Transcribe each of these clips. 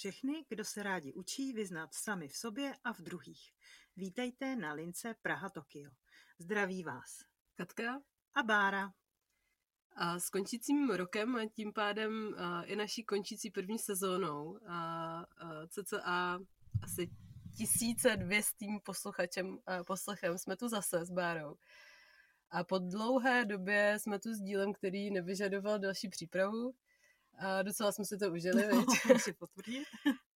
všechny, kdo se rádi učí vyznat sami v sobě a v druhých. Vítejte na lince Praha-Tokio. Zdraví vás Katka a Bára. A s končícím rokem a tím pádem a, i naší končící první sezónou a, a cca asi tisíce dvěstým posluchačem a poslechem jsme tu zase s Bárou. A po dlouhé době jsme tu s dílem, který nevyžadoval další přípravu. A docela jsme si to užili, no, si potvrdit.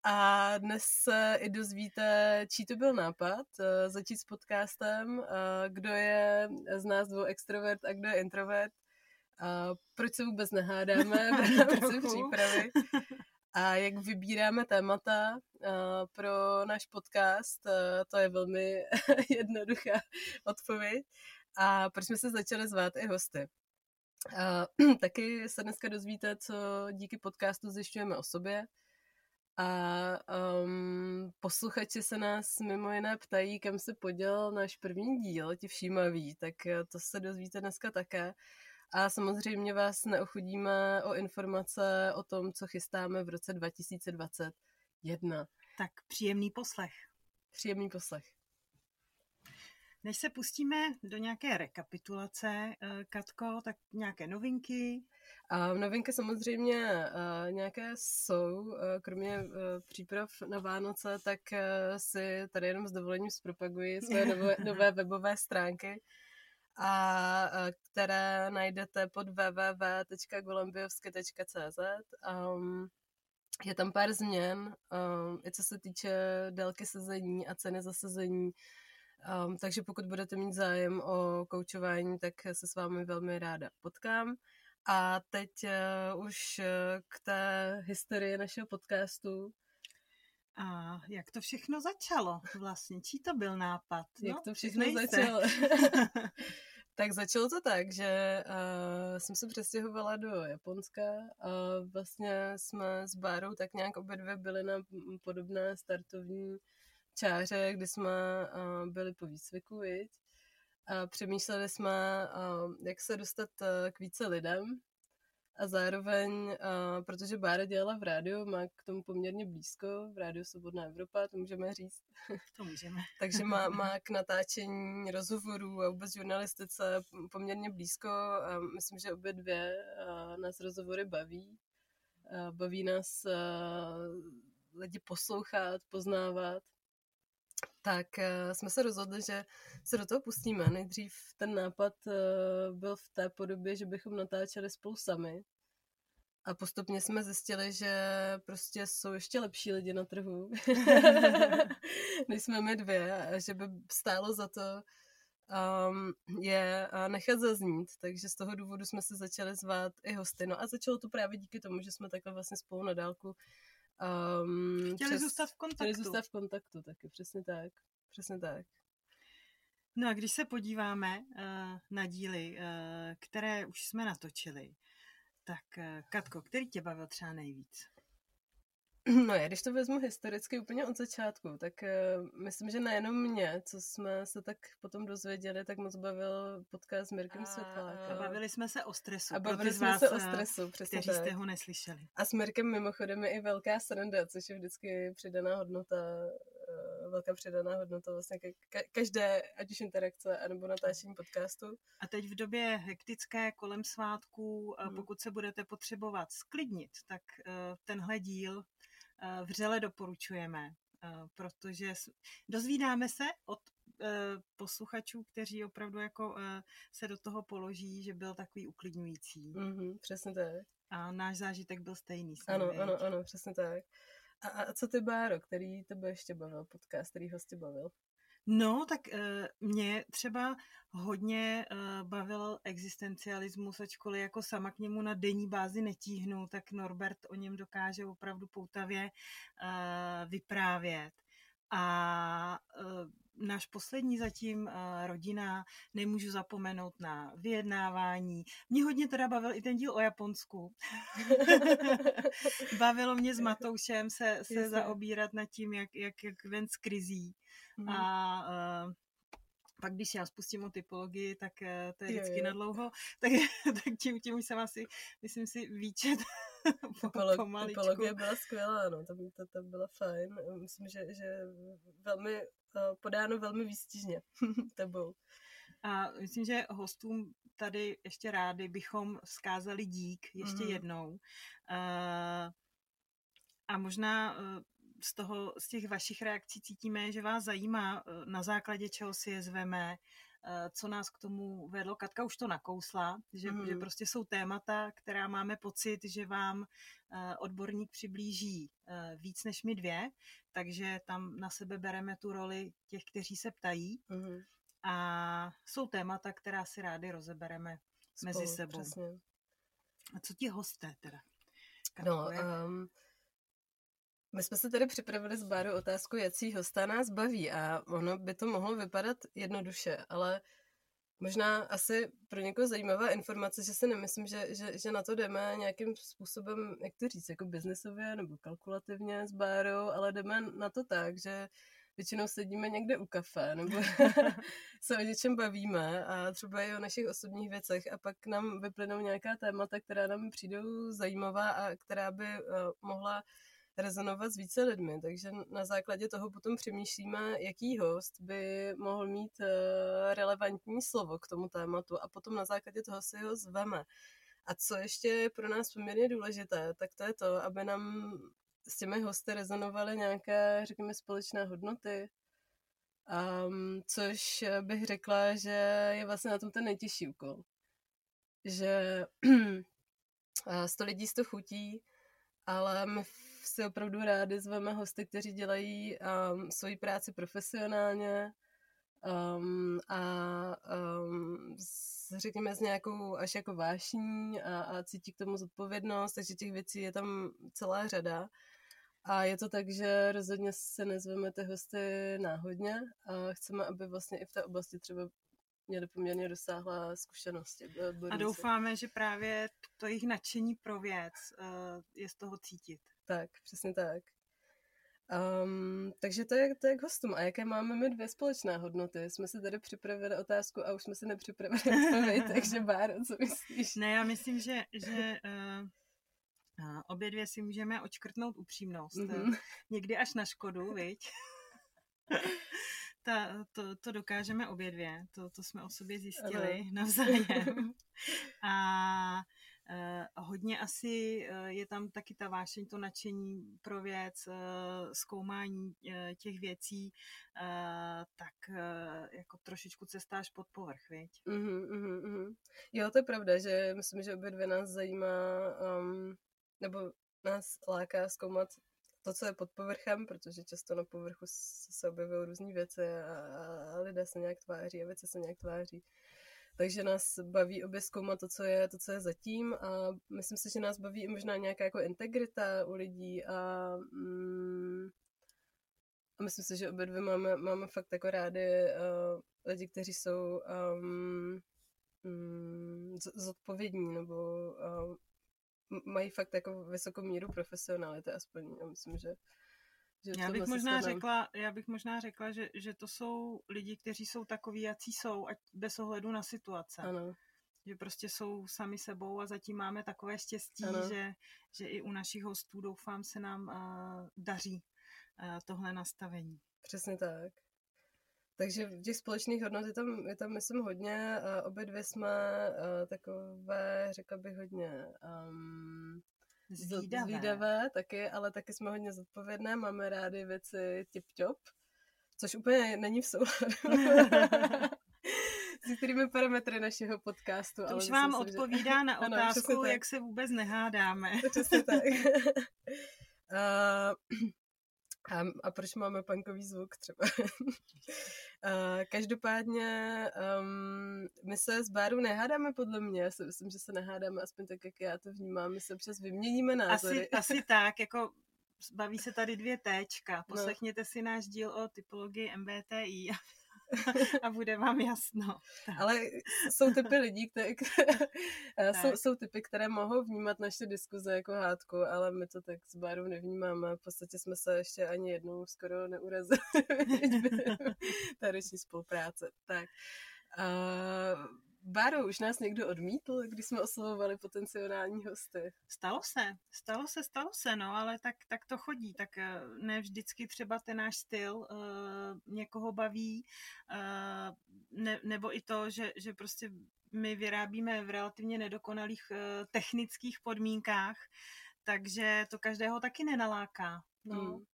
A dnes se i dozvíte, čí to byl nápad, eh, začít s podcastem, eh, kdo je z nás dvou extrovert a kdo je introvert, a proč se vůbec nehádáme v rámci přípravy a jak vybíráme témata eh, pro náš podcast, to je velmi jednoduchá odpověď. A proč jsme se začali zvát i hosty. Uh, taky se dneska dozvíte, co díky podcastu zjišťujeme o sobě. A um, posluchači se nás mimo jiné ptají, kam se poděl náš první díl, ti všímaví, tak eh, to se dozvíte dneska také. A samozřejmě vás neochudíme o informace o tom, co chystáme v roce 2021. Tak příjemný poslech. Příjemný poslech. Než se pustíme do nějaké rekapitulace, eh, Katko, tak nějaké novinky? A novinky samozřejmě uh, nějaké jsou, uh, kromě příprav na Vánoce, tak si tady jenom s dovolením zpropaguji své nové, nové webové stránky, a které najdete pod www.golembiovsky.cz. Um, je tam pár změn, um, i co se týče délky sezení a ceny za sezení. Um, takže pokud budete mít zájem o koučování, tak se s vámi velmi ráda potkám. A teď uh, už uh, k té historii našeho podcastu. A jak to všechno začalo vlastně? Čí to byl nápad? Jak no, to všechno začalo? tak začalo to tak, že uh, jsem se přestěhovala do Japonska a vlastně jsme s Bárou tak nějak obě dvě byly na podobné startovní čáře, kdy jsme byli po výcviku, viď? A přemýšleli jsme, jak se dostat uh, k více lidem a zároveň, protože Bára dělala v rádiu, má k tomu poměrně blízko, v rádiu Svobodná Evropa, to můžeme říct. To můžeme. Takže má, má k natáčení rozhovorů a vůbec žurnalistice poměrně blízko a myslím, že obě dvě nás rozhovory baví. Baví nás lidi poslouchat, poznávat tak uh, jsme se rozhodli, že se do toho pustíme. Nejdřív ten nápad uh, byl v té podobě, že bychom natáčeli spolu sami. A postupně jsme zjistili, že prostě jsou ještě lepší lidi na trhu, než jsme my dvě, že by stálo za to um, je nechat zaznít. Takže z toho důvodu jsme se začali zvát i hosty. No a začalo to právě díky tomu, že jsme takhle vlastně spolu na dálku Um, chtěli přes, zůstat v kontaktu. Chtěli zůstat v kontaktu, taky přesně tak. Přesně tak. No a když se podíváme uh, na díly, uh, které už jsme natočili, tak uh, Katko, který tě bavil třeba nejvíc? No já když to vezmu historicky úplně od začátku, tak uh, myslím, že nejenom mě, co jsme se tak potom dozvěděli, tak moc bavil podcast s Mirkem Světlákem. A bavili jsme se o stresu. A bavili jsme vás, se o stresu, přesně kteří tak. jste ho neslyšeli. A s Mirkem mimochodem je i velká sranda, což je vždycky přidaná hodnota velká přidaná hodnota vlastně ka- každé, ať už interakce, anebo natáčení podcastu. A teď v době hektické kolem svátků, hmm. pokud se budete potřebovat sklidnit, tak tenhle díl Eh, vřele doporučujeme, eh, protože dozvídáme se od eh, posluchačů, kteří opravdu jako se do toho položí, že byl takový uklidňující. Mm-hmm, přesně tak. A náš zážitek byl stejný. Ano, ano, ano, přesně tak. A, a co ty, Báro, který tebe ještě bavil, podcast, který ho bavil? No, tak uh, mě třeba hodně uh, bavil existencialismus, ačkoliv jako sama k němu na denní bázi netíhnu, tak Norbert o něm dokáže opravdu poutavě uh, vyprávět. A uh, náš poslední zatím uh, rodina, nemůžu zapomenout na vyjednávání. Mě hodně teda bavil i ten díl o Japonsku. Bavilo mě s Matoušem se, se zaobírat nad tím, jak, jak, jak ven z krizí. Mm. A uh, pak když já spustím o typologii, tak uh, to je vždycky je, je. na dlouho, tak, tak tím, tím už jsem asi, myslím si, výčet Typolog, typologie byla skvělá, no, to, to, to byla fajn. Myslím, že, že velmi eh, podáno velmi výstižně tebou. A myslím, že hostům tady ještě rádi bychom vzkázali dík ještě mm. jednou. Uh, a možná z, toho, z těch vašich reakcí cítíme, že vás zajímá, uh, na základě čeho si je zveme, co nás k tomu vedlo. Katka už to nakousla, že, mm. že prostě jsou témata, která máme pocit, že vám odborník přiblíží víc než my dvě, takže tam na sebe bereme tu roli těch, kteří se ptají. Mm. A jsou témata, která si rádi rozebereme Spolu, mezi sebou. Přesně. A co ti hosté teda? no, um, my jsme se tady připravili z Báru otázku, jaký hosta nás baví a ono by to mohlo vypadat jednoduše, ale možná asi pro někoho zajímavá informace, že si nemyslím, že, že, že na to jdeme nějakým způsobem, jak to říct, jako biznesově nebo kalkulativně s Bárou, ale jdeme na to tak, že většinou sedíme někde u kafe nebo se o něčem bavíme a třeba i o našich osobních věcech a pak nám vyplynou nějaká témata, která nám přijdou zajímavá a která by uh, mohla rezonovat s více lidmi, takže na základě toho potom přemýšlíme, jaký host by mohl mít uh, relevantní slovo k tomu tématu a potom na základě toho si ho zveme. A co ještě je pro nás poměrně důležité, tak to je to, aby nám s těmi hosty rezonovaly nějaké, řekněme, společné hodnoty, um, což bych řekla, že je vlastně na tom ten nejtěžší úkol. Že sto lidí sto chutí, ale my si opravdu rádi zveme hosty, kteří dělají um, svoji práci profesionálně um, a um, s, řekněme s nějakou až jako vášní a, a cítí k tomu zodpovědnost, takže těch věcí je tam celá řada. A je to tak, že rozhodně se nezveme ty hosty náhodně a chceme, aby vlastně i v té oblasti třeba měli poměrně dosáhlé zkušenosti. A doufáme, že právě to jejich nadšení pro věc uh, je z toho cítit. Tak, přesně tak. Um, takže to je, to je k hostům. A jaké máme my dvě společné hodnoty? Jsme si tady připravili otázku a už jsme si nepřipravili odpověď, takže Báro, co myslíš? Ne, já myslím, že, že uh, obě dvě si můžeme očkrtnout upřímnost. Mm-hmm. Někdy až na škodu, viď? Ta, to, to dokážeme obě dvě, to, to jsme o sobě zjistili ano. navzájem. A hodně asi eh, je tam taky ta vášeň, to nadšení pro věc, eh, zkoumání těch věcí, tak jako trošičku cestáš pod povrch, viď? Mm-hmm, mm-hmm. Jo, to je pravda, že myslím, že obě dvě nás zajímá, um, nebo nás láká zkoumat to, co je pod povrchem, protože často na povrchu se objevují různé věci a, a lidé se nějak tváří a věci se nějak tváří. Takže nás baví obě zkoumat to, co je, to, co je zatím a myslím si, že nás baví i možná nějaká jako integrita u lidí a, mm, a myslím si, že obě dvě máme, máme fakt jako rádi uh, lidi, kteří jsou um, um, zodpovědní nebo uh, mají fakt jako vysokou míru profesionality aspoň. Já myslím, že že já bych, možná řekla, já bych možná řekla, že, že to jsou lidi, kteří jsou takový, jací jsou, ať bez ohledu na situace. Ano. Že prostě jsou sami sebou a zatím máme takové štěstí, že, že i u našich hostů doufám se nám uh, daří uh, tohle nastavení. Přesně tak. Takže v těch společných hodnot je tam, je tam myslím, hodně. Uh, obě dvě jsme uh, takové, řekla bych, hodně um, Zvídavé. Zvídavé taky, ale taky jsme hodně zodpovědné, máme rádi věci tip-top, což úplně není v souladu. s některými parametry našeho podcastu. To ale už vám si, odpovídá že... na otázku, ano, jak se vůbec nehádáme. Přesně tak. uh, a, a proč máme punkový zvuk třeba? Každopádně um, my se s Báru nehádáme podle mě, já si myslím, že se nehádáme aspoň tak, jak já to vnímám, my se občas vyměníme názory. Asi, asi tak, jako baví se tady dvě téčka, no. poslechněte no. si náš díl o typologii MBTI a bude vám jasno. Tak. Ale jsou typy lidí, které, jsou, jsou typy, které mohou vnímat naše diskuze jako hádku, ale my to tak s Bárou nevnímáme. V podstatě jsme se ještě ani jednou skoro neurazili. Ta roční spolupráce. Tak. Uh, Báro, už nás někdo odmítl, když jsme oslovovali potenciální hosty? Stalo se, stalo se, stalo se, no, ale tak, tak to chodí. Tak eh, ne vždycky třeba ten náš styl uh, někoho baví, uh, ne, nebo i to, že, že prostě my vyrábíme v relativně nedokonalých uh, technických podmínkách, takže to každého taky nenaláká. No. Hmm.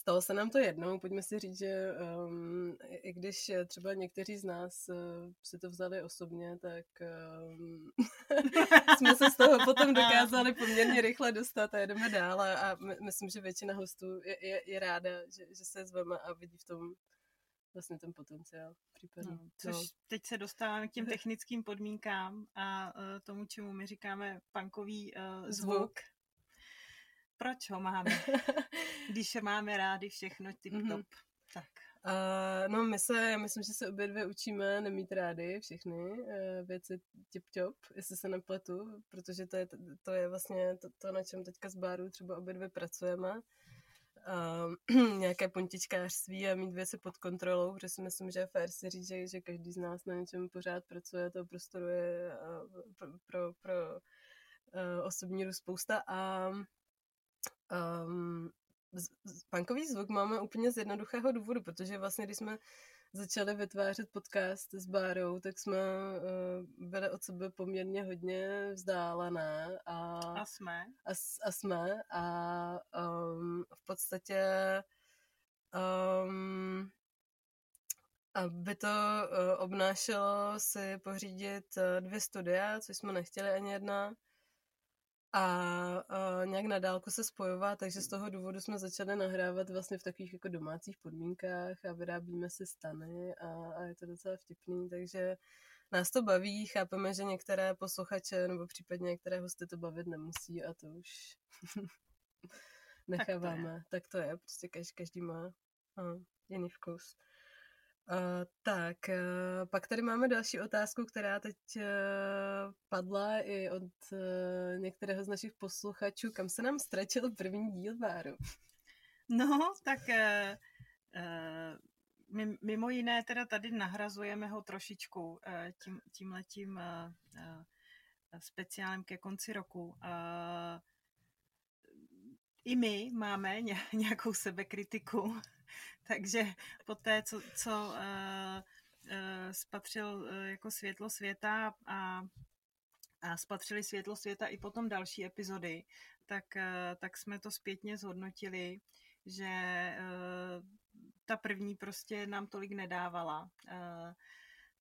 Stalo se nám to jednou, pojďme si říct, že um, i když třeba někteří z nás uh, si to vzali osobně, tak um, jsme se z toho potom dokázali poměrně rychle dostat a jedeme dál a, a my, myslím, že většina hostů je, je, je ráda, že, že se zveme a vidí v tom vlastně ten potenciál případně. No, což no. teď se dostáváme k těm technickým podmínkám a uh, tomu, čemu my říkáme punkový uh, zvuk. zvuk proč ho máme, když máme rádi všechno tip-top. Mm-hmm. Tak. Uh, no my se, já myslím, že se obě dvě učíme nemít rády všechny uh, věci tip-top, jestli se nepletu, protože to je, to je vlastně to, to, na čem teďka z Báru třeba obě dvě pracujeme. Uh, nějaké pontičkářství a mít věci pod kontrolou, protože si myslím, že je fér si říct, že, že každý z nás na něčem pořád pracuje, toho prostoru je uh, pro, pro, pro uh, osobní růst spousta a Um, punkový zvuk máme úplně z jednoduchého důvodu, protože vlastně, když jsme začali vytvářet podcast s Bárou, tak jsme uh, byli od sebe poměrně hodně vzdálené. A, a jsme. A, a jsme. A um, v podstatě um, aby to uh, obnášelo si pořídit uh, dvě studia, což jsme nechtěli ani jedna a, a nějak na dálku se spojovat, takže z toho důvodu jsme začali nahrávat vlastně v takových jako domácích podmínkách a vyrábíme si stany a, a je to docela vtipný, takže nás to baví, chápeme, že některé posluchače nebo případně některé hosty to bavit nemusí a to už necháváme. Tak to je, tak to je prostě každý, každý má a, jiný vkus. Uh, tak, uh, pak tady máme další otázku, která teď uh, padla i od uh, některého z našich posluchačů. Kam se nám ztratil první díl Váru? No, tak uh, uh, mimo jiné teda tady nahrazujeme ho trošičku uh, tím, tímhletím uh, uh, speciálem ke konci roku. Uh, I my máme nějakou sebekritiku takže po té, co, co uh, uh, spatřil uh, jako světlo světa a, a spatřili světlo světa i potom další epizody, tak, tak jsme to zpětně zhodnotili, že ta první prostě nám tolik nedávala.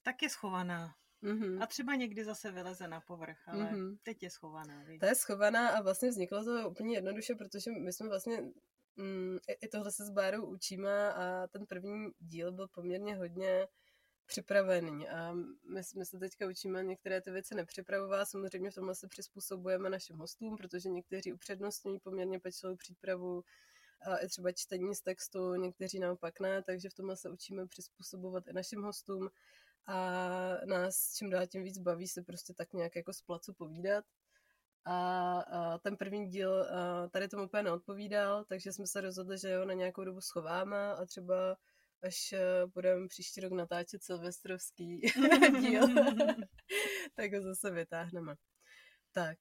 Tak je schovaná. Mm-hmm. A třeba někdy zase vyleze na povrch, ale mm-hmm. teď je schovaná. Víc. To je schovaná a vlastně vzniklo to úplně jednoduše, protože my jsme vlastně mm, i tohle se s Bárou učíme a ten první díl byl poměrně hodně připravený a my, my se teďka učíme některé ty věci nepřipravovat, samozřejmě v tomhle se přizpůsobujeme našim hostům, protože někteří upřednostňují poměrně pečlivou přípravu a i třeba čtení z textu, někteří naopak ne, takže v tomhle se učíme přizpůsobovat i našim hostům a nás čím dál tím víc baví se prostě tak nějak jako z placu povídat a, a ten první díl a tady tomu úplně neodpovídal, takže jsme se rozhodli, že ho na nějakou dobu schováme a třeba až e, budeme příští rok natáčet silvestrovský díl, tak ho zase vytáhneme. Tak,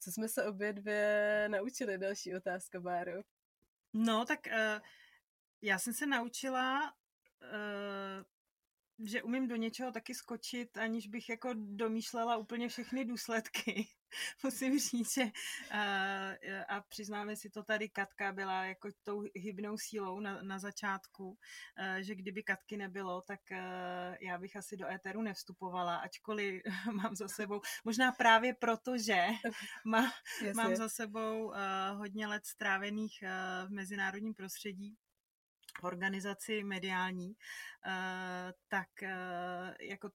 co jsme se obě dvě naučili? Další otázka, Báro. No, tak uh, já jsem se naučila uh, že umím do něčeho taky skočit, aniž bych jako domýšlela úplně všechny důsledky. Musím říct, že a, a přiznáme si to tady, Katka byla jako tou hybnou sílou na, na začátku, že kdyby Katky nebylo, tak já bych asi do éteru nevstupovala, ačkoliv mám za sebou, možná právě proto, že má, mám za sebou hodně let strávených v mezinárodním prostředí, organizaci mediální, eh, tak eh, jako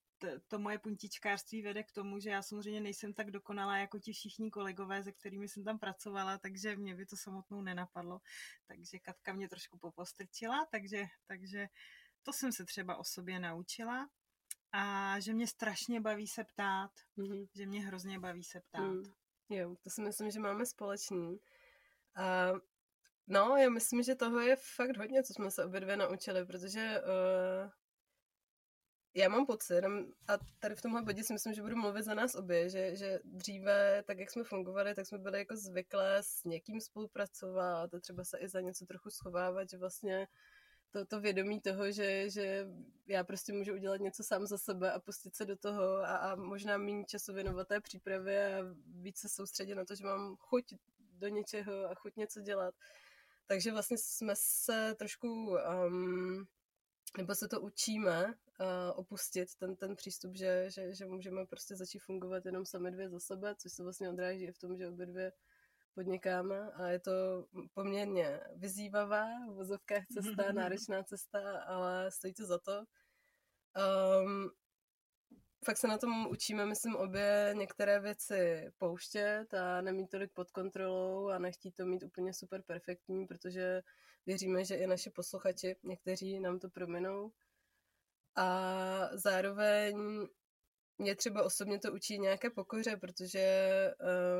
to moje puntičkářství vede k tomu, že já samozřejmě nejsem tak dokonalá jako ti všichni kolegové, se kterými jsem tam pracovala, takže mě by to samotnou nenapadlo. Takže Katka mě trošku popostrčila, takže, takže to jsem se třeba o sobě naučila. A že mě strašně baví se ptát, mm-hmm. že mě hrozně baví se ptát. Mm. Jo, to si myslím, že máme společný. A No, já myslím, že toho je fakt hodně, co jsme se obě dvě naučili, protože uh, já mám pocit, a tady v tomhle bodě si myslím, že budu mluvit za nás obě, že, že dříve, tak jak jsme fungovali, tak jsme byli jako zvyklé s někým spolupracovat a třeba se i za něco trochu schovávat, že vlastně to, to vědomí toho, že, že já prostě můžu udělat něco sám za sebe a pustit se do toho a, a možná méně času věnovat té přípravě a víc se soustředit na to, že mám chuť do něčeho a chuť něco dělat. Takže vlastně jsme se trošku, um, nebo se to učíme uh, opustit, ten, ten přístup, že, že, že můžeme prostě začít fungovat jenom sami dvě za sebe, což se vlastně odráží i v tom, že obě dvě podnikáme a je to poměrně vyzývavá, v vozovkách cesta, náročná cesta, ale stojí to za to. Um, fakt se na tom učíme, myslím, obě některé věci pouštět a nemít tolik pod kontrolou a nechtít to mít úplně super perfektní, protože věříme, že i naši posluchači, někteří nám to prominou. A zároveň mě třeba osobně to učí nějaké pokoře, protože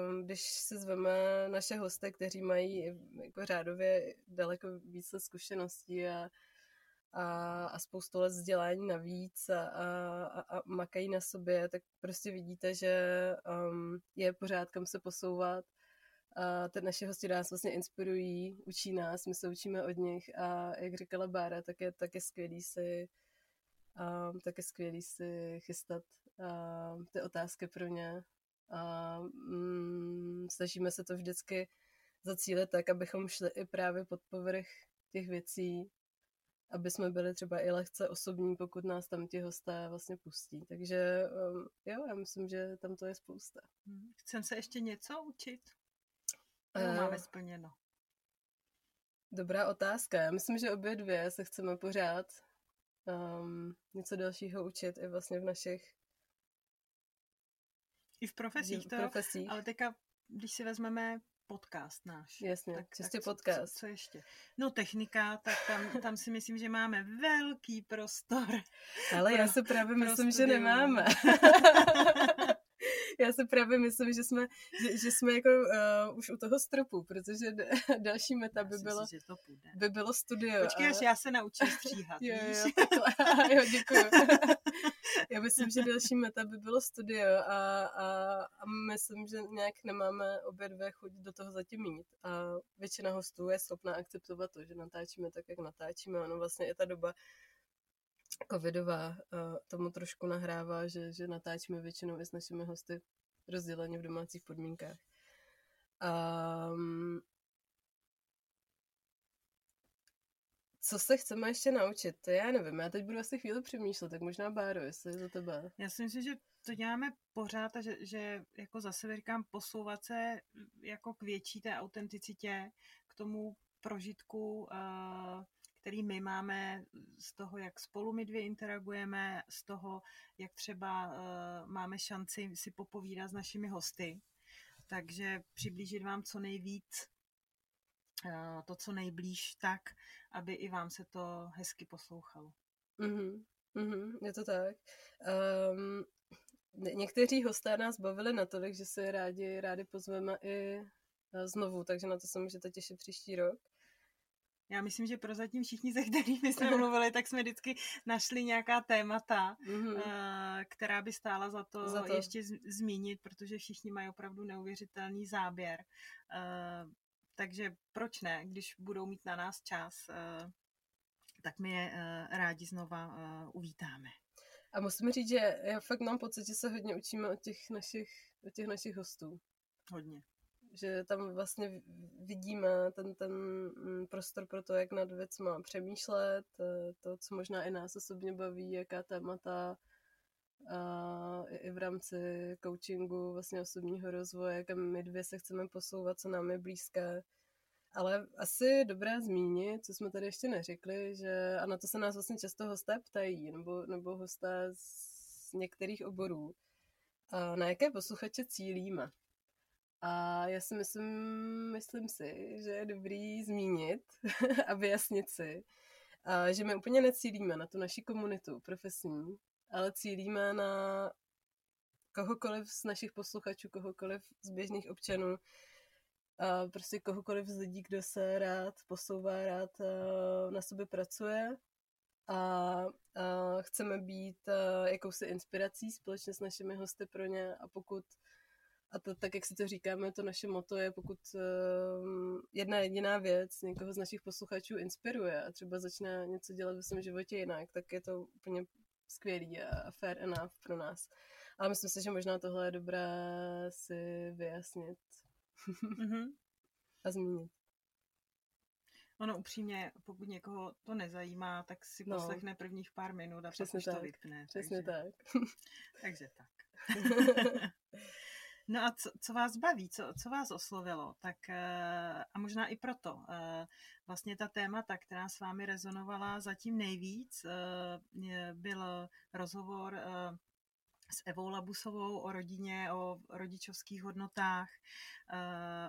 um, když si zveme naše hosty, kteří mají jako řádově daleko více zkušeností a, a, a spoustu let vzdělání navíc a, a, a makají na sobě, tak prostě vidíte, že um, je pořád kam se posouvat. A ty naše hosti nás vlastně inspirují, učí nás, my se učíme od nich a jak říkala Bára, tak je, tak je skvělý si um, tak je skvělý si chystat uh, ty otázky pro ně. A mm, snažíme se to vždycky zacílit tak, abychom šli i právě pod povrch těch věcí, aby jsme byli třeba i lehce osobní, pokud nás tam ti hosté vlastně pustí. Takže um, jo, já myslím, že tam to je spousta. Hmm. Chcem se ještě něco učit? uh, máme splněno? Dobrá otázka. Já myslím, že obě dvě se chceme pořád um, něco dalšího učit i vlastně v našich i v profesích, to profesích. ale teďka, když si vezmeme podcast náš. Jasně, tak, čistě tak podcast. Co, co ještě? No technika, tak tam, tam si myslím, že máme velký prostor. Ale pro, já si právě myslím, že nemáme. já si právě myslím, že jsme, že, že jsme jako uh, už u toho stropu, protože d- další meta by bylo, si, že to by bylo studio. Počkej, a... až já se naučím stříhat. jo, jo, jo, děkuji. já myslím, že další meta by bylo studio a, a, a myslím, že nějak nemáme obě dvě chuť do toho zatím mít. A většina hostů je schopná akceptovat to, že natáčíme tak, jak natáčíme. Ono vlastně je ta doba covidová tomu trošku nahrává, že, že natáčíme většinou i s našimi hosty rozděleně v domácích podmínkách. Um, co se chceme ještě naučit? To já nevím, já teď budu asi chvíli přemýšlet, tak možná Báro, jestli za tebe. Já si myslím, že to děláme pořád a že, že jako zase říkám, posouvat se jako k větší té autenticitě, k tomu prožitku, uh, který my máme z toho, jak spolu my dvě interagujeme, z toho, jak třeba uh, máme šanci si popovídat s našimi hosty. Takže přiblížit vám co nejvíc uh, to, co nejblíž, tak, aby i vám se to hezky poslouchalo. Mm-hmm. Mm-hmm, je to tak. Um, někteří hosté nás bavili natolik, že se rádi, rádi pozveme i eh, znovu, takže na to se můžete těšit příští rok. Já myslím, že prozatím všichni, se kterými jsme mluvili, tak jsme vždycky našli nějaká témata, mm-hmm. která by stála za to, za to ještě zmínit, protože všichni mají opravdu neuvěřitelný záběr. Eh, takže proč ne, když budou mít na nás čas, eh, tak my je rádi znova uvítáme. A musím říct, že já fakt mám pocit, že se hodně učíme od těch našich, od těch našich hostů. Hodně že tam vlastně vidíme ten, ten mm, prostor pro to, jak nad věcma přemýšlet, eh, to, co možná i nás osobně baví, jaká témata a i v rámci coachingu, vlastně osobního rozvoje, kam my dvě se chceme posouvat, co nám je blízké. Ale asi dobré zmínit, co jsme tady ještě neřekli, že a na to se nás vlastně často hosté ptají, nebo, nebo hosté z některých oborů, a na jaké posluchače cílíme. A já si myslím, myslím si, že je dobrý zmínit a vyjasnit si, a že my úplně necílíme na tu naši komunitu profesní, ale cílíme na kohokoliv z našich posluchačů, kohokoliv z běžných občanů, a prostě kohokoliv z lidí, kdo se rád posouvá, rád na sobě pracuje a, a chceme být jakousi inspirací společně s našimi hosty pro ně. A pokud a to tak, jak si to říkáme, to naše moto je, pokud uh, jedna jediná věc někoho z našich posluchačů inspiruje a třeba začne něco dělat ve svém životě jinak, tak je to úplně skvělý a fair enough pro nás. Ale myslím si, že možná tohle je dobré si vyjasnit mm-hmm. a zmínit. Ono upřímně, pokud někoho to nezajímá, tak si no. poslechne prvních pár minut a Přesně pak už tak. to vypne. Přesně takže... tak. takže tak. no a co, co vás baví, co, co vás oslovilo? Tak eh, a možná i proto. Eh, vlastně ta témata, která s vámi rezonovala zatím nejvíc, eh, byl rozhovor s Evou Labusovou o rodině, o rodičovských hodnotách,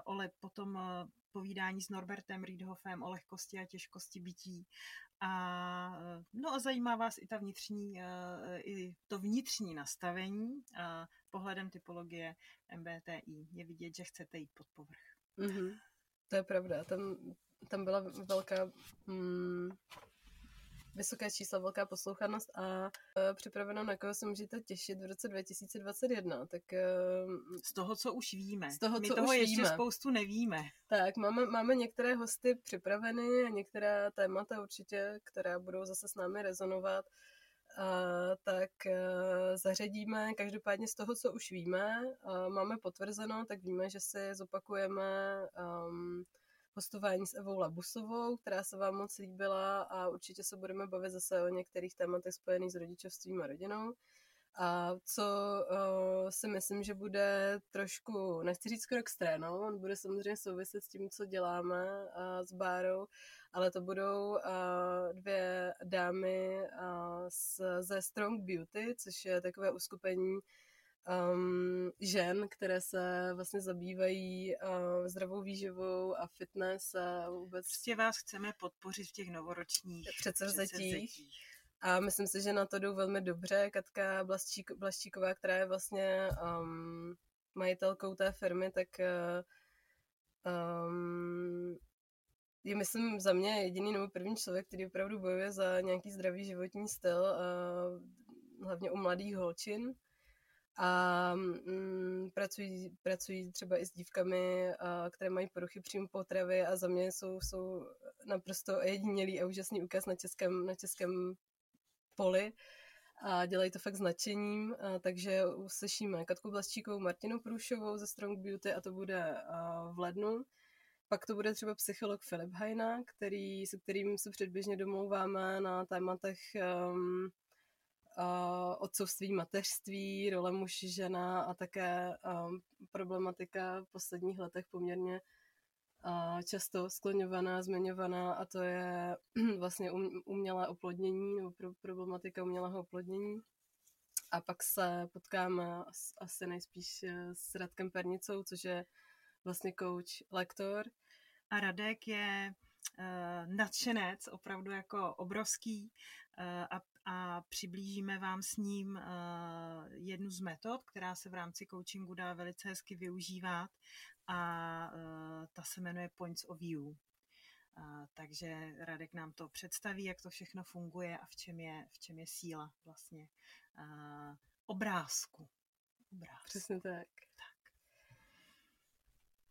o potom povídání s Norbertem Riedhofem o lehkosti a těžkosti bytí. A, no a zajímá vás i ta vnitřní, i to vnitřní nastavení a pohledem typologie MBTI. Je vidět, že chcete jít pod povrch. Mm-hmm. To je pravda. Tam, tam byla velká mm, vysoké čísla, velká poslouchanost a uh, připraveno, na koho se můžete těšit v roce 2021. Tak, uh, z toho, co už víme. Z toho, My co toho už ještě víme. spoustu nevíme. Tak, máme, máme některé hosty připraveny a některá témata určitě, která budou zase s námi rezonovat. Uh, tak uh, zařadíme každopádně z toho, co už víme, uh, máme potvrzeno, tak víme, že si zopakujeme um, hostování s Evou Labusovou, která se vám moc líbila a určitě se budeme bavit zase o některých tématech spojených s rodičovstvím a rodinou. A co uh, si myslím, že bude trošku, nechci říct krok stranou, on bude samozřejmě souviset s tím, co děláme uh, s Bárou, ale to budou uh, dvě dámy uh, z, ze Strong Beauty, což je takové uskupení um, žen, které se vlastně zabývají uh, zdravou výživou a fitness a vůbec... Prostě vás chceme podpořit v těch novoročních předsevzetích. A myslím si, že na to jdou velmi dobře. Katka Blaščík, Blaščíková, která je vlastně um, majitelkou té firmy, tak uh, um, je, myslím, za mě jediný nebo první člověk, který opravdu bojuje za nějaký zdravý životní styl, uh, hlavně u mladých holčin a mm, pracují, pracují třeba i s dívkami, a, které mají poruchy příjmu potravy a za mě jsou, jsou naprosto jedinělý a úžasný úkaz na českém, na českém poli a dělají to fakt s nadšením, a, takže uslyšíme Katku Blasčíkovou, Martinu Průšovou ze Strong Beauty a to bude a, v lednu. Pak to bude třeba psycholog Filip Hajna, který, se kterým se předběžně domlouváme na tématech um, uh, otcovství, mateřství, role muž, žena a také um, problematika v posledních letech poměrně uh, často skloňovaná, zmiňovaná a to je vlastně um, umělé oplodnění nebo pro, problematika umělého oplodnění. A pak se potkáme asi nejspíš eh, s Radkem Pernicou, což je vlastně coach, lektor. A Radek je uh, nadšenec, opravdu jako obrovský uh, a a přiblížíme vám s ním uh, jednu z metod, která se v rámci coachingu dá velice hezky využívat a uh, ta se jmenuje Points of View. Uh, takže Radek nám to představí, jak to všechno funguje a v čem je, v čem je síla vlastně obrázku. obrázku. Přesně tak.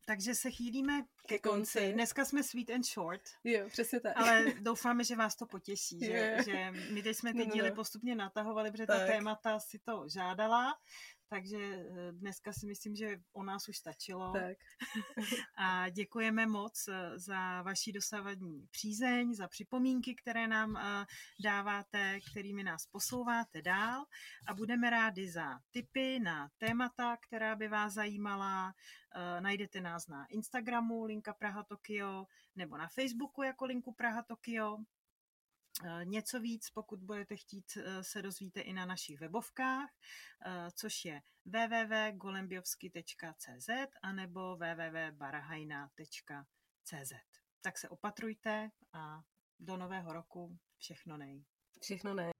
Takže se chýlíme ke konci. Dneska jsme sweet and short. Jo, přesně tak. Ale doufáme, že vás to potěší, že, že my teď jsme ty no, no, díly no. postupně natahovali, protože tak. ta témata si to žádala takže eh, dneska si myslím, že o nás už stačilo. Tak. A děkujeme moc eh, za vaši dosavadní přízeň, za připomínky, které nám eh, dáváte, kterými nás posouváte dál a budeme rádi za tipy na témata, která by vás zajímala. Najdete nás na Instagramu Linka Praha Tokio nebo na Facebooku jako Linku Praha Tokio. Eh, něco víc, pokud budete chtít, eh, se dozvíte i na našich webovkách, eh, což je www.golembiovsky.cz anebo www.barahajna.cz. Tak se opatrujte a do nového roku všechno nej. Všechno nej.